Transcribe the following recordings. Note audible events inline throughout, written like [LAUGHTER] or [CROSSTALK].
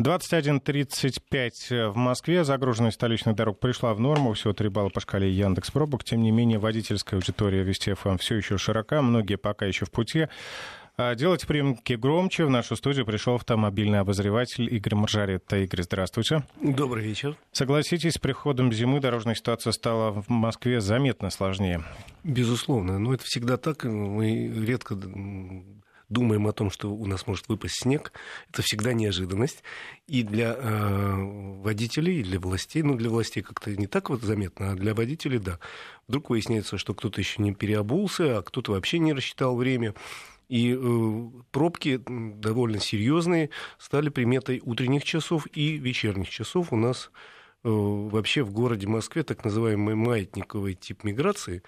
21.35 в Москве. Загруженность столичных дорог пришла в норму. Всего 3 балла по шкале Яндекс Пробок. Тем не менее, водительская аудитория Вести ФМ все еще широка. Многие пока еще в пути. А, делать приемки громче. В нашу студию пришел автомобильный обозреватель Игорь Маржаретта. Игорь, здравствуйте. Добрый вечер. Согласитесь, с приходом зимы дорожная ситуация стала в Москве заметно сложнее. Безусловно. Но это всегда так. Мы редко думаем о том, что у нас может выпасть снег, это всегда неожиданность. И для э, водителей, и для властей, ну, для властей как-то не так вот заметно, а для водителей, да. Вдруг выясняется, что кто-то еще не переобулся, а кто-то вообще не рассчитал время. И э, пробки довольно серьезные стали приметой утренних часов и вечерних часов. У нас э, вообще в городе Москве так называемый маятниковый тип миграции.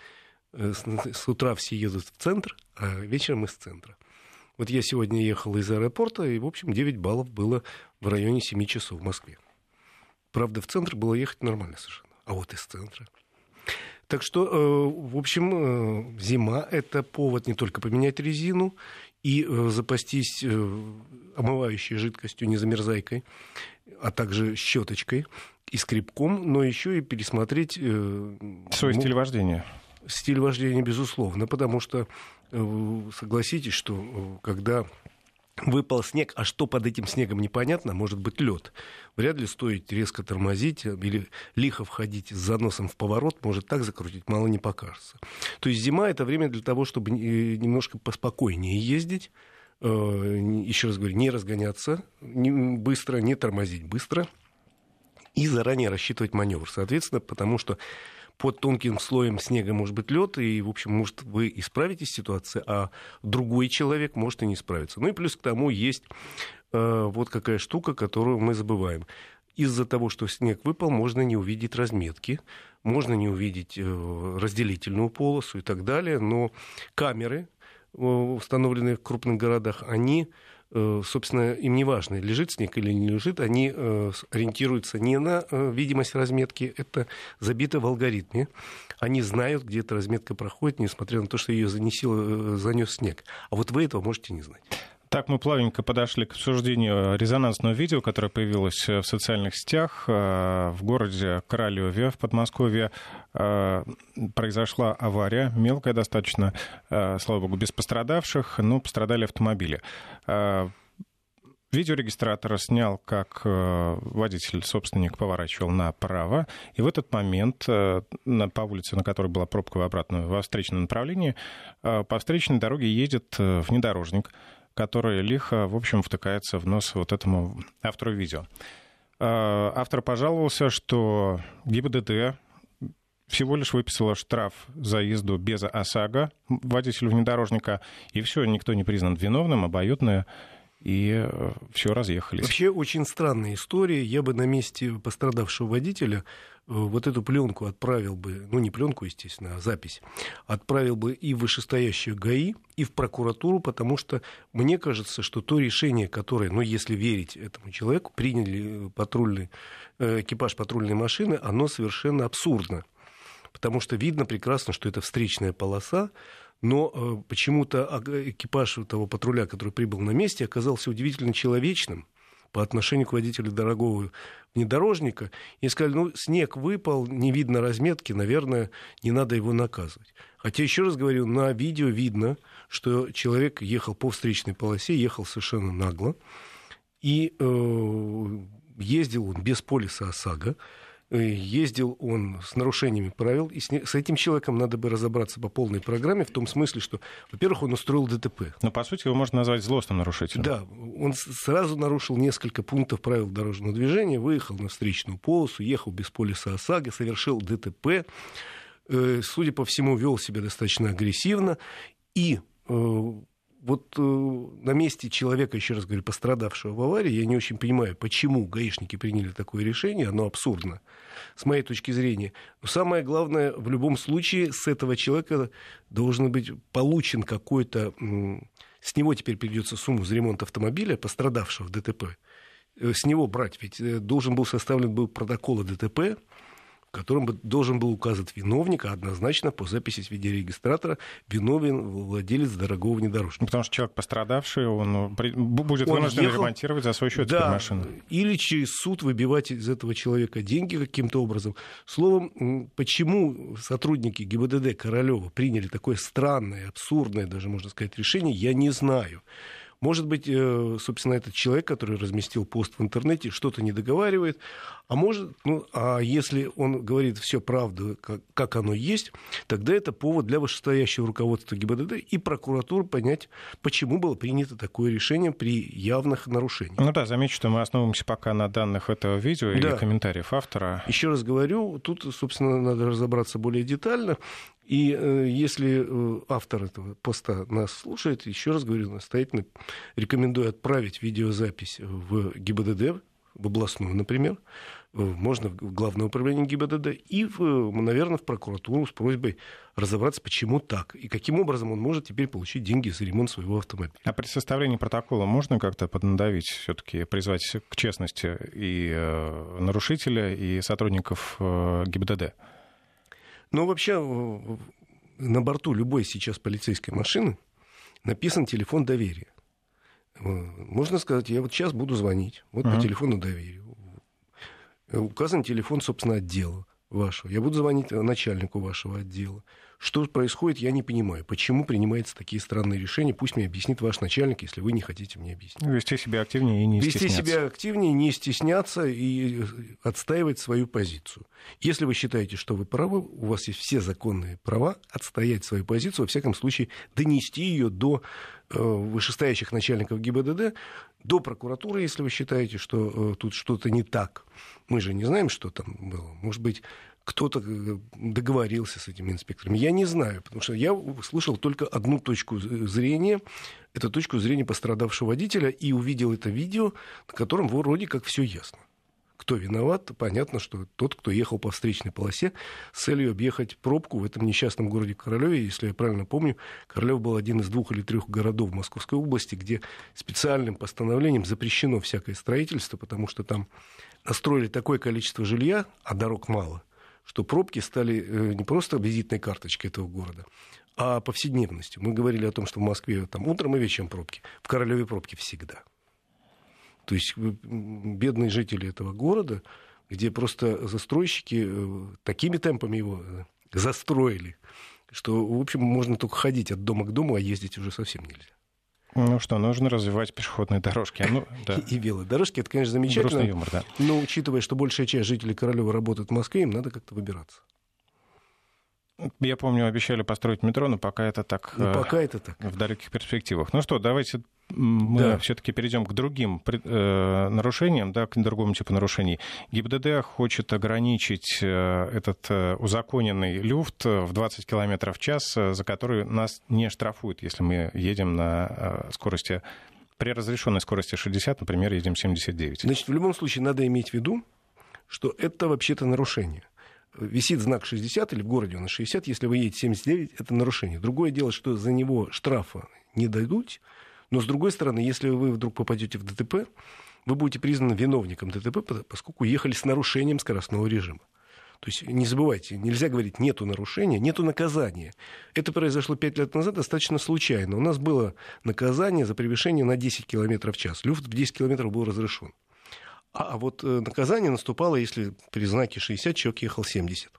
Э, с, с утра все едут в центр, а вечером из центра. Вот я сегодня ехал из аэропорта, и, в общем, 9 баллов было в районе 7 часов в Москве. Правда, в центр было ехать нормально совершенно. А вот из центра. Так что, э, в общем, э, зима — это повод не только поменять резину и э, запастись омывающей жидкостью, не замерзайкой, а также щеточкой и скребком, но еще и пересмотреть... Свой стиль вождения. Стиль вождения, безусловно, потому что согласитесь, что э, когда выпал снег, а что под этим снегом непонятно, может быть лед. Вряд ли стоит резко тормозить или лихо входить с заносом в поворот, может так закрутить, мало не покажется. То есть зима это время для того, чтобы э, немножко поспокойнее ездить, еще раз говорю, не разгоняться быстро, не тормозить быстро и заранее рассчитывать маневр. Соответственно, потому что под тонким слоем снега может быть лед, и, в общем, может, вы исправитесь ситуации, а другой человек может и не справиться. Ну и плюс к тому есть э, вот какая штука, которую мы забываем. Из-за того, что снег выпал, можно не увидеть разметки, можно не увидеть э, разделительную полосу и так далее, но камеры, э, установленные в крупных городах, они собственно, им не важно, лежит снег или не лежит, они э, ориентируются не на э, видимость разметки, это забито в алгоритме. Они знают, где эта разметка проходит, несмотря на то, что ее занесил, занес снег. А вот вы этого можете не знать. Так мы плавненько подошли к обсуждению резонансного видео, которое появилось в социальных сетях. В городе Королеве в Подмосковье произошла авария, мелкая достаточно, слава богу, без пострадавших, но пострадали автомобили. Видеорегистратор снял, как водитель, собственник, поворачивал направо, и в этот момент по улице, на которой была пробка в обратную, во встречном направлении, по встречной дороге едет внедорожник, который лихо, в общем, втыкается в нос вот этому автору видео. А, автор пожаловался, что ГИБДД всего лишь выписала штраф за езду без ОСАГО водителю внедорожника, и все, никто не признан виновным, обоюдное и э, все разъехались. Вообще очень странная история. Я бы на месте пострадавшего водителя Э, вот эту пленку отправил бы, ну не пленку, естественно, а запись, отправил бы и в вышестоящую ГАИ, и в прокуратуру, потому что мне кажется, что то решение, которое, ну если верить этому человеку, приняли патрульный, э, экипаж патрульной машины, оно совершенно абсурдно. Потому что видно прекрасно, что это встречная полоса, но э, почему-то экипаж того патруля, который прибыл на месте, оказался удивительно человечным по отношению к водителю дорогого внедорожника, и сказали, ну, снег выпал, не видно разметки, наверное, не надо его наказывать. Хотя, еще раз говорю, на видео видно, что человек ехал по встречной полосе, ехал совершенно нагло, и э, ездил он без полиса ОСАГО, ездил он с нарушениями правил, и с этим человеком надо бы разобраться по полной программе, в том смысле, что, во-первых, он устроил ДТП. Но, по сути, его можно назвать злостным нарушителем. Да, он сразу нарушил несколько пунктов правил дорожного движения, выехал на встречную полосу, ехал без полиса ОСАГО, совершил ДТП, э, судя по всему, вел себя достаточно агрессивно, и э, вот э, на месте человека, еще раз говорю, пострадавшего в аварии, я не очень понимаю, почему гаишники приняли такое решение, оно абсурдно, с моей точки зрения. Но самое главное, в любом случае, с этого человека должен быть получен какой-то... С него теперь придется сумму за ремонт автомобиля, пострадавшего в ДТП. Э, с него брать, ведь э, должен был составлен был протокол о ДТП, бы должен был указан виновник, а однозначно по записи с видеорегистратора виновен владелец дорогого внедорожника. Потому что человек пострадавший, он ну, будет он вынужден ехал, ремонтировать за свой счет да, машину. Или через суд выбивать из этого человека деньги каким-то образом. Словом, почему сотрудники ГИБДД Королева приняли такое странное, абсурдное, даже можно сказать, решение, я не знаю. Может быть, э, собственно, этот человек, который разместил пост в интернете, что-то не договаривает. А может, ну, а если он говорит все правду, как, как оно есть, тогда это повод для вышестоящего руководства ГИБДД и прокуратуры понять, почему было принято такое решение при явных нарушениях. Ну да, замечу, что мы основываемся пока на данных этого видео да. и комментариев автора. Еще раз говорю, тут, собственно, надо разобраться более детально. И э, если э, автор этого поста нас слушает, еще раз говорю, настоятельно рекомендую отправить видеозапись в ГИБДД, в областную, например, можно в Главное управление ГИБДД и, в, наверное, в прокуратуру с просьбой разобраться, почему так, и каким образом он может теперь получить деньги за ремонт своего автомобиля. А при составлении протокола можно как-то поднадавить, все-таки призвать к честности и э, нарушителя, и сотрудников э, ГИБДД? Ну, вообще, на борту любой сейчас полицейской машины написан телефон доверия. Можно сказать, я вот сейчас буду звонить, вот uh-huh. по телефону доверия. Указан телефон, собственно, отдела вашего. Я буду звонить начальнику вашего отдела. Что происходит, я не понимаю. Почему принимаются такие странные решения? Пусть мне объяснит ваш начальник, если вы не хотите мне объяснить. Вести себя активнее и не Вести стесняться. себя активнее, не стесняться и отстаивать свою позицию. Если вы считаете, что вы правы, у вас есть все законные права отстоять свою позицию, во всяком случае, донести ее до э, вышестоящих начальников ГИБДД, до прокуратуры, если вы считаете, что э, тут что-то не так. Мы же не знаем, что там было. Может быть, кто-то э, договорился с этими инспекторами. Я не знаю, потому что я слышал только одну точку зрения. Это точку зрения пострадавшего водителя и увидел это видео, на котором вроде как все ясно. Кто виноват, понятно, что тот, кто ехал по встречной полосе с целью объехать пробку в этом несчастном городе Королеве. Если я правильно помню, Королев был один из двух или трех городов Московской области, где специальным постановлением запрещено всякое строительство, потому что там настроили такое количество жилья, а дорог мало – что пробки стали э, не просто визитной карточкой этого города, а повседневностью. Мы говорили о том, что в Москве там утром и вечером пробки, в Королеве пробки всегда. То есть бедные жители этого города, где просто застройщики э, такими темпами его э, застроили, что, в общем, можно только ходить от дома к дому, а ездить уже совсем нельзя. Ну что, нужно развивать пешеходные дорожки. Ну, [LAUGHS] да. и, и велодорожки, это, конечно, замечательно. Грустный юмор, да. Но учитывая, что большая часть жителей Королева работает в Москве, им надо как-то выбираться. Я помню, обещали построить метро, но пока это так, ну, пока это так. в далеких перспективах. Ну что, давайте мы да. все-таки перейдем к другим э, нарушениям, да, к другому типу нарушений. ГИБДД хочет ограничить э, этот э, узаконенный люфт в 20 км в час, э, за который нас не штрафуют, если мы едем на э, скорости при разрешенной скорости 60, например, едем 79. Значит, в любом случае надо иметь в виду, что это вообще-то нарушение висит знак 60 или в городе он 60, если вы едете 79, это нарушение. Другое дело, что за него штрафа не дадут, но с другой стороны, если вы вдруг попадете в ДТП, вы будете признаны виновником ДТП, поскольку ехали с нарушением скоростного режима. То есть не забывайте, нельзя говорить нету нарушения, нету наказания. Это произошло пять лет назад достаточно случайно. У нас было наказание за превышение на 10 км в час. Люфт в 10 км был разрешен. А вот э, наказание наступало, если при знаке 60 человек ехал 70.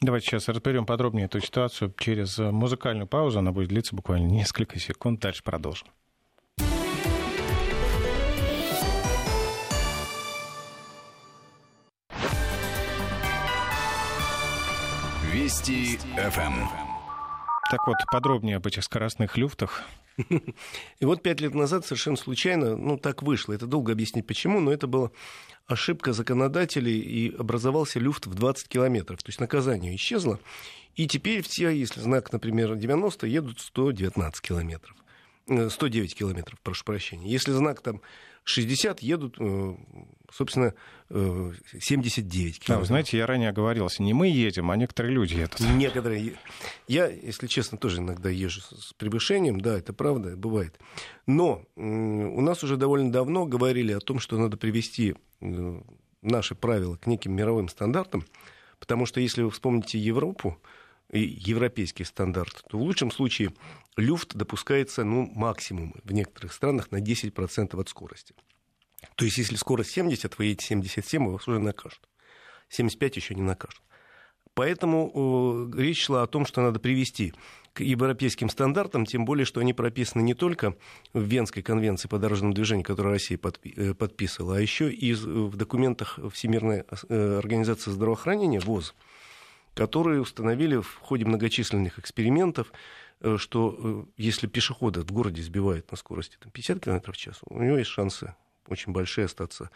Давайте сейчас разберем подробнее эту ситуацию через э, музыкальную паузу. Она будет длиться буквально несколько секунд. Дальше продолжим. Вести ФМ. Так вот, подробнее об этих скоростных люфтах. И вот пять лет назад совершенно случайно, ну так вышло, это долго объяснить почему, но это была ошибка законодателей, и образовался люфт в 20 километров. То есть наказание исчезло, и теперь все, если знак, например, 90, едут 119 километров. 109 э, километров, прошу прощения. Если знак там 60 едут, э, собственно, 79 э, километров. Да, вы знаете, я ранее оговорился, не мы едем, а некоторые люди едут. Некоторые. Я, если честно, тоже иногда езжу с превышением, да, это правда, бывает. Но у нас уже довольно давно говорили о том, что надо привести наши правила к неким мировым стандартам, Потому что если вы вспомните Европу, европейский стандарт, то в лучшем случае люфт допускается ну, максимум в некоторых странах на 10% от скорости. То есть, если скорость 70, вы едете 77, вас уже накажут. 75 еще не накажут. Поэтому речь шла о том, что надо привести к европейским стандартам, тем более, что они прописаны не только в Венской конвенции по дорожному движению, которую Россия э, подписывала, а еще и в документах Всемирной э, организации здравоохранения, ВОЗ, которые установили в ходе многочисленных экспериментов, э, что если пешехода в городе сбивают на скорости там, 50 км в час, у него есть шансы очень большие остаться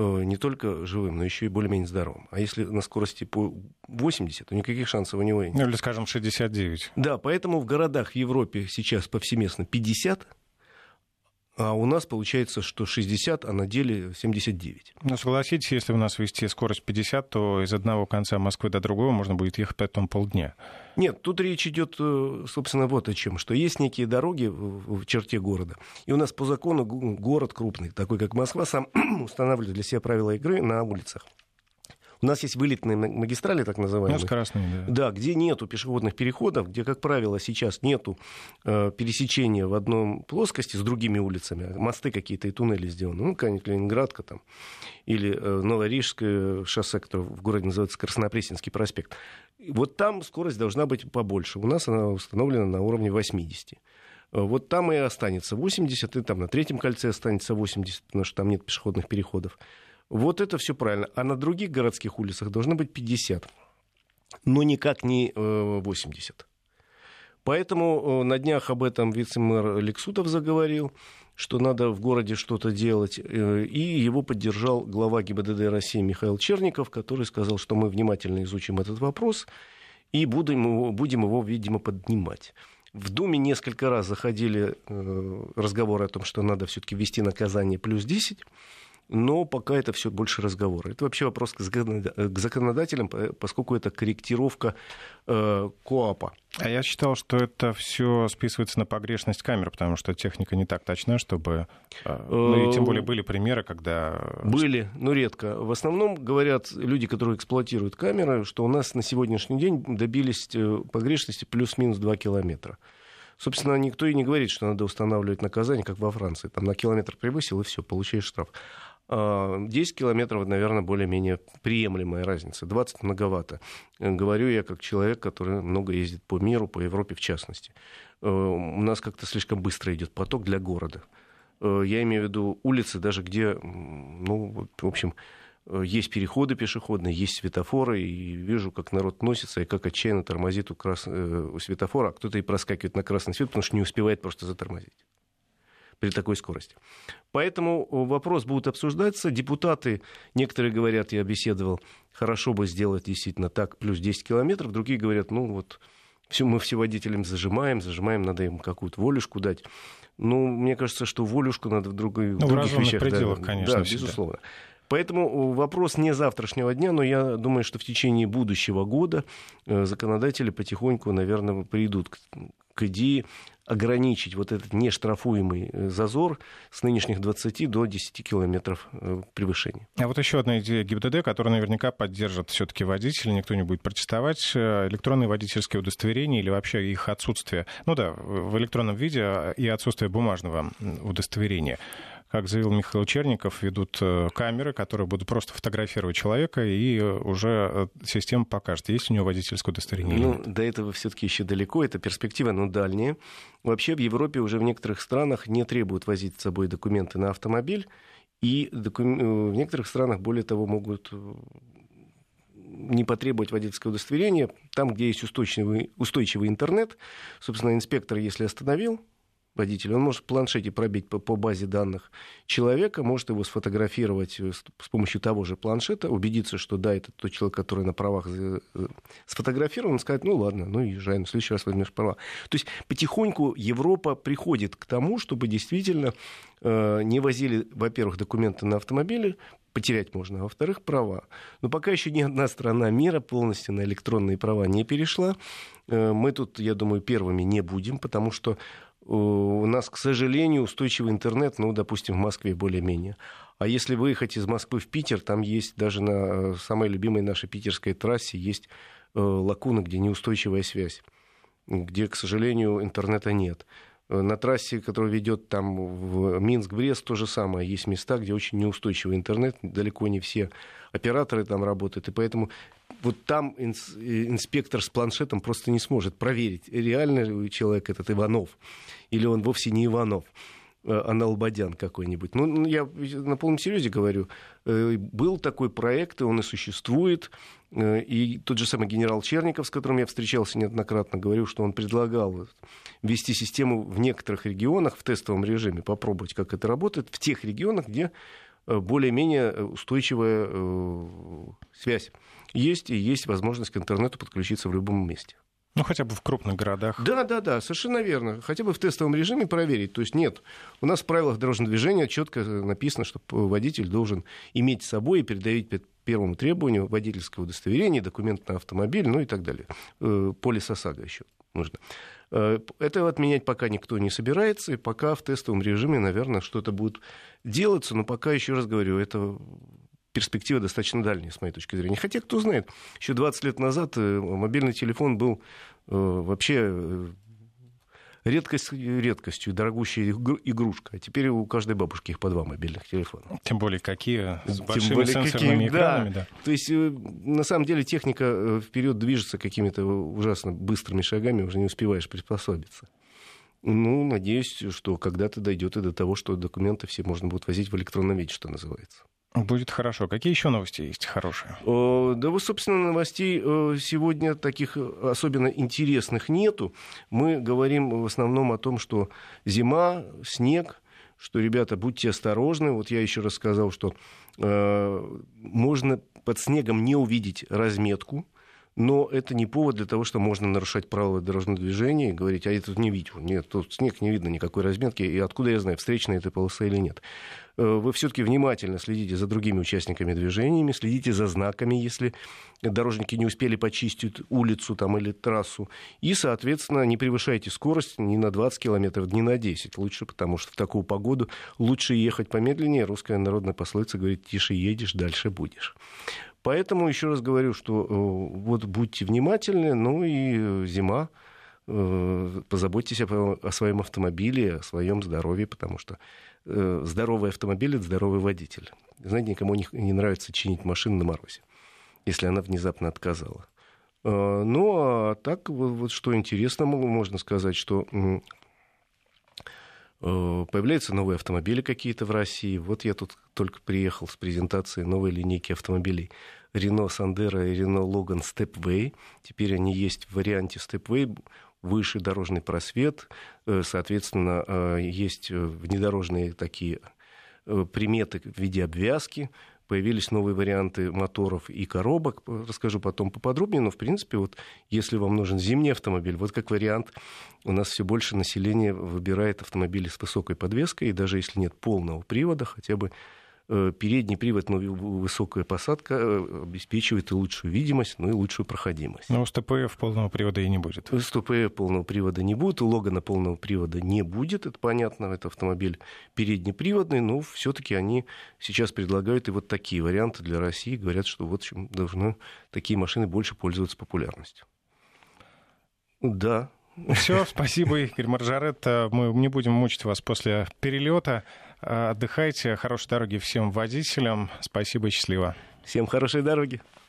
Э, не только живым, но еще и более-менее здоровым. А если на скорости по 80, то никаких шансов у него нет. Ну, или, скажем, 69. Да, поэтому в городах в Европе сейчас повсеместно 50, а у нас получается, что 60, а на деле 79. Ну, согласитесь, если у нас вести скорость 50, то из одного конца Москвы до другого можно будет ехать потом полдня. Нет, тут речь идет, э, собственно, вот о чем, что есть некие дороги в черте города. И у нас по закону город крупный, такой как Москва, сам [CLEARS THROAT] устанавливает для себя правила игры на улицах. У нас есть вылетные магистрали, так называемые. Ну, скоростные, да. Да, где нету пешеходных переходов, где, как правило, сейчас нету э, пересечения в одном плоскости с другими улицами. Мосты какие-то и туннели сделаны. Ну, какая-нибудь Ленинградка там. Или э, Новорижское шоссе, которое в городе называется Краснопресненский проспект. Вот там скорость должна быть побольше. У нас она установлена на уровне 80. Э, вот там и останется 80, и там на третьем кольце останется 80, потому что там нет пешеходных переходов. Вот это все правильно. А на других городских улицах должно быть 50, но никак не 80. Э, Поэтому э, на днях об этом вице-мэр Лексутов заговорил, что надо в городе что-то делать. Э, и его поддержал глава ГИБДД России Михаил Черников, который сказал, что мы внимательно изучим этот вопрос и будем его, будем его видимо, поднимать. В Думе несколько раз заходили разговоры о том, что надо все-таки ввести наказание плюс 10 но пока это все больше разговоры. Это вообще вопрос к законодателям, поскольку это корректировка э, КОАПа. А я считал, что это все списывается на погрешность камер, потому что техника не так точна, чтобы... Э, ну и тем более были примеры, когда... Были, но редко. В основном говорят люди, которые эксплуатируют камеры, что у нас на сегодняшний день добились э, погрешности плюс-минус 2 километра. Собственно, никто и не говорит, что надо устанавливать наказание, как во Франции. Там на километр превысил, и все, получаешь штраф. 10 а, километров, наверное, более-менее приемлемая разница. 20 многовато. Говорю я как человек, который много ездит по миру, по Европе в частности. Э, у нас как-то слишком быстро идет поток для города. Э, я имею в виду улицы, даже где, ну, в общем, э, есть переходы пешеходные, есть светофоры, и вижу, как народ носится, и как отчаянно тормозит у, крас... у светофора, а кто-то и проскакивает на красный свет, потому что не успевает просто затормозить при такой скорости. Поэтому э, вопрос будет обсуждаться. Депутаты, некоторые говорят, я беседовал, хорошо бы сделать действительно так, плюс 10 километров. Другие говорят, ну вот, все, мы все водителям зажимаем, зажимаем, надо им какую-то волюшку дать. Ну, мне кажется, что волюшку надо в, другой, ну, в других в вещах. пределах, да, конечно. Да, всегда. безусловно. Поэтому э, вопрос не завтрашнего дня, но я думаю, что в течение будущего года э, законодатели потихоньку, наверное, придут к, к идее ограничить вот этот нештрафуемый э, зазор с нынешних 20 до 10 километров превышения. А вот еще одна идея ГИБДД, которую наверняка поддержат все-таки водители, никто не будет протестовать, электронные водительские удостоверения или вообще их отсутствие. Ну да, в электронном виде а, и отсутствие бумажного удостоверения как заявил Михаил Черников, ведут э, камеры, которые будут просто фотографировать человека, и э, уже э, система покажет, есть у него водительское удостоверение. Ну, до этого все-таки еще далеко, это перспектива, но дальняя. Вообще в Европе уже в некоторых странах не требуют возить с собой документы на автомобиль, и докум... в некоторых странах, более того, могут не потребовать водительское удостоверение, там, где есть устойчивый, устойчивый интернет, собственно, инспектор, если остановил, водитель, он может в планшете пробить по, по базе данных человека, может его сфотографировать э, с, помощью того же планшета, убедиться, что да, это тот человек, который на правах э, сфотографирован, сказать, ну ладно, ну езжай, в следующий раз возьмешь права. То есть потихоньку Европа приходит к тому, чтобы действительно э, не возили, во-первых, документы на автомобиле, потерять можно, а во-вторых, права. Но пока еще ни одна страна мира полностью на электронные права не перешла. Э, мы тут, я думаю, первыми не будем, потому что у нас, к сожалению, устойчивый интернет, ну, допустим, в Москве более-менее. А если выехать из Москвы в Питер, там есть даже на самой любимой нашей питерской трассе есть лакуна, где неустойчивая связь, где, к сожалению, интернета нет. На трассе, которая ведет там в Минск-Брест, то же самое. Есть места, где очень неустойчивый интернет, далеко не все операторы там работают, и поэтому вот там инспектор с планшетом просто не сможет проверить, реально человек этот Иванов, или он вовсе не Иванов. Э, Аналбадян какой-нибудь. Ну, ну, я на полном серьезе говорю. Э, был такой проект, и он и существует. Э, и тот же самый генерал Черников, с которым я встречался неоднократно, говорил, что он предлагал ввести систему в некоторых регионах в тестовом режиме, попробовать, как это работает, в тех регионах, где более-менее устойчивая связь есть, и есть возможность к интернету подключиться в любом месте. Ну, хотя бы в крупных городах. Да, да, да, совершенно верно. Хотя бы в тестовом режиме проверить. То есть нет, у нас в правилах дорожного движения четко написано, что водитель должен иметь с собой и передавить первому требованию водительское удостоверение, документ на автомобиль, ну и так далее. Э, полис ОСАГО еще нужно. Э, это отменять пока никто не собирается, и пока в тестовом режиме, наверное, что-то будет делаться, но пока, еще раз говорю, это перспектива достаточно дальняя, с моей точки зрения. Хотя, кто знает, еще 20 лет назад э, мобильный телефон был э, вообще редкость, редкостью, дорогущая игрушка. А теперь у каждой бабушки их по два мобильных телефона. Тем более какие, с большими более сенсорными какие, экранами. Да. да. То есть, на самом деле, техника вперед движется какими-то ужасно быстрыми шагами, уже не успеваешь приспособиться. Ну, надеюсь, что когда-то дойдет и до того, что документы все можно будет возить в электронном виде, что называется. Будет хорошо. Какие еще новости есть хорошие? Да, вы, собственно, новостей э, сегодня таких особенно интересных нету. Мы говорим в основном о том, что зима, снег, что, ребята, будьте осторожны. Вот я еще раз сказал, что э, можно под снегом не увидеть разметку, но это не повод для того, что можно нарушать правила дорожного движения и говорить, а я тут не видел, нет, тут снег не видно никакой разметки, и откуда я знаю, встречная эта полоса или нет. Э, вы все-таки внимательно следите за другими участниками движениями, следите за знаками, если дорожники не успели почистить улицу там, или трассу, и, соответственно, не превышайте скорость ни на 20 километров, ни на 10. Лучше, потому что в такую погоду лучше ехать помедленнее. Русская народная пословица говорит, тише едешь, дальше будешь. Поэтому еще раз говорю, что э, вот будьте внимательны, ну и э, зима, э, позаботьтесь о, своем автомобиле, о своем здоровье, потому что здоровый автомобиль это здоровый водитель. Знаете, никому не нравится чинить машину на морозе, если она внезапно отказала. Ну, а так, вот что интересно, можно сказать, что Появляются новые автомобили какие-то в России. Вот я тут только приехал с презентацией новой линейки автомобилей Renault Sandero и Renault Logan Stepway. Теперь они есть в варианте Stepway, выше дорожный просвет, э, соответственно, э, есть э, внедорожные такие приметы в виде обвязки, появились новые варианты моторов и коробок. Расскажу потом поподробнее, но, в принципе, вот если вам нужен зимний автомобиль, вот как вариант, у нас все больше населения выбирает автомобили с высокой подвеской, и даже если нет полного привода, хотя бы передний привод, ну, высокая посадка э, обеспечивает и лучшую видимость, ну и лучшую проходимость. Но у СТПФ полного привода и не будет. У СТПФ полного привода не будет, у Логана полного привода не будет, это понятно, это автомобиль переднеприводный, но все-таки они сейчас предлагают и вот такие варианты для России, говорят, что вот чем должны такие машины больше пользоваться популярностью. Да, все, спасибо, Игорь Маржарет. Мы не будем мучить вас после перелета. Отдыхайте. Хорошей дороги всем водителям. Спасибо счастливо. Всем хорошей дороги.